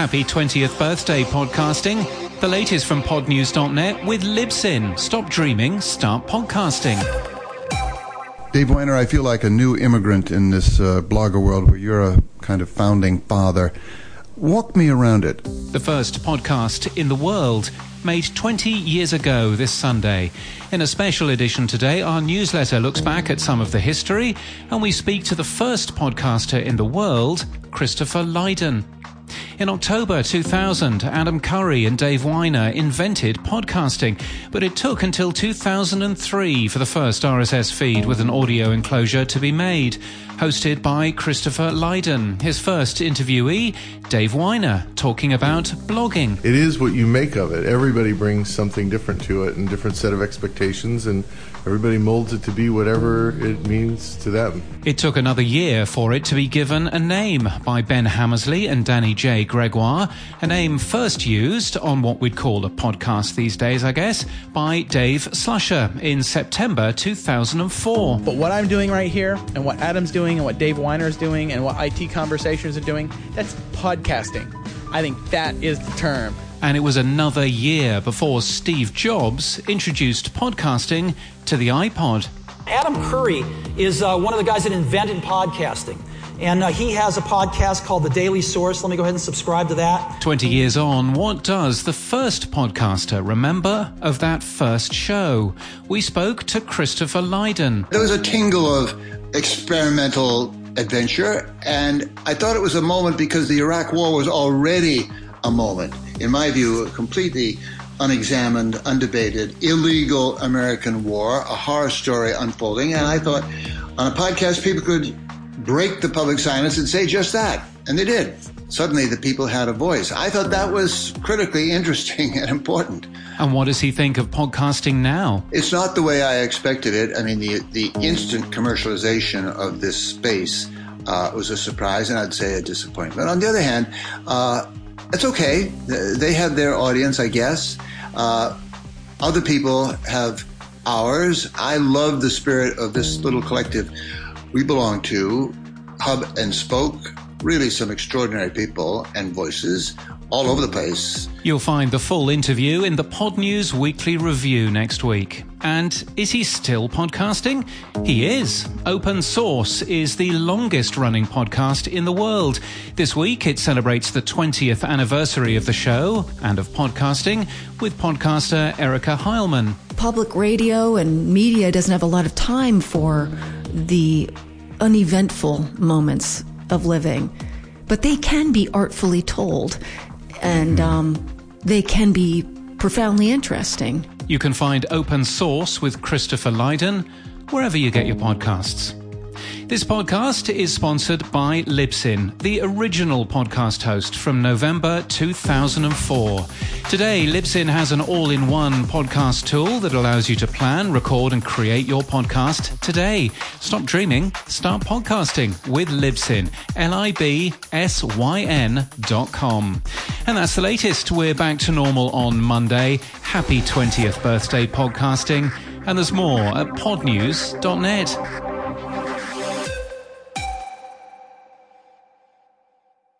Happy 20th birthday, podcasting. The latest from podnews.net with Libsyn. Stop dreaming, start podcasting. Dave Winer, I feel like a new immigrant in this uh, blogger world where you're a kind of founding father. Walk me around it. The first podcast in the world made 20 years ago this Sunday. In a special edition today, our newsletter looks back at some of the history and we speak to the first podcaster in the world, Christopher Lydon. In October 2000, Adam Curry and Dave Winer invented podcasting, but it took until 2003 for the first RSS feed with an audio enclosure to be made. Hosted by Christopher Lydon, his first interviewee, Dave Winer, talking about blogging. It is what you make of it. Everybody brings something different to it and different set of expectations, and everybody molds it to be whatever it means to them. It took another year for it to be given a name by Ben Hammersley and Dannie J. Gregoire, a name first used on what we'd call a podcast these days, I guess, by Dave Slusher in September 2004. But what I'm doing right here, and what Adam's doing, and what Dave Winer is doing, and what IT Conversations are doing, that's podcasting. I think that is the term. And it was another year before Steve Jobs introduced podcasting to the iPod. Adam Curry is uh, one of the guys that invented podcasting. And uh, he has a podcast called The Daily Source. Let me go ahead and subscribe to that. 20 years on, what does the first podcaster remember of that first show? We spoke to Christopher Lydon. There was a tingle of experimental adventure, and I thought it was a moment because the Iraq War was already a moment, in my view, a completely unexamined, undebated, illegal American war, a horror story unfolding. And I thought on a podcast, people could break the public silence and say just that. And they did. Suddenly, the people had a voice. I thought that was critically interesting and important. And what does he think of podcasting now? It's not the way I expected it. I mean, the, the instant commercialization of this space uh, was a surprise and I'd say a disappointment. On the other hand, uh, it's okay. They have their audience, I guess. Uh, other people have ours. I love the spirit of this little collective we belong to, Hub and Spoke, really some extraordinary people and voices all over the place. You'll find the full interview in the Podnews Weekly Review next week. And is he still podcasting? He is. Open Source is the longest running podcast in the world. This week it celebrates the 20th anniversary of the show and of podcasting with podcaster Erica Heilman. Public radio and media doesn't have a lot of time for the uneventful moments of living, but they can be artfully told and um, they can be profoundly interesting. You can find Open Source with Christopher Lydon wherever you get your podcasts. This podcast is sponsored by Libsyn, the original podcast host from November 2004. Today, Libsyn has an all in one podcast tool that allows you to plan, record, and create your podcast today. Stop dreaming, start podcasting with Libsyn. L I B S Y N dot com. And that's the latest. We're back to normal on Monday. Happy 20th birthday, podcasting. And there's more at podnews.net.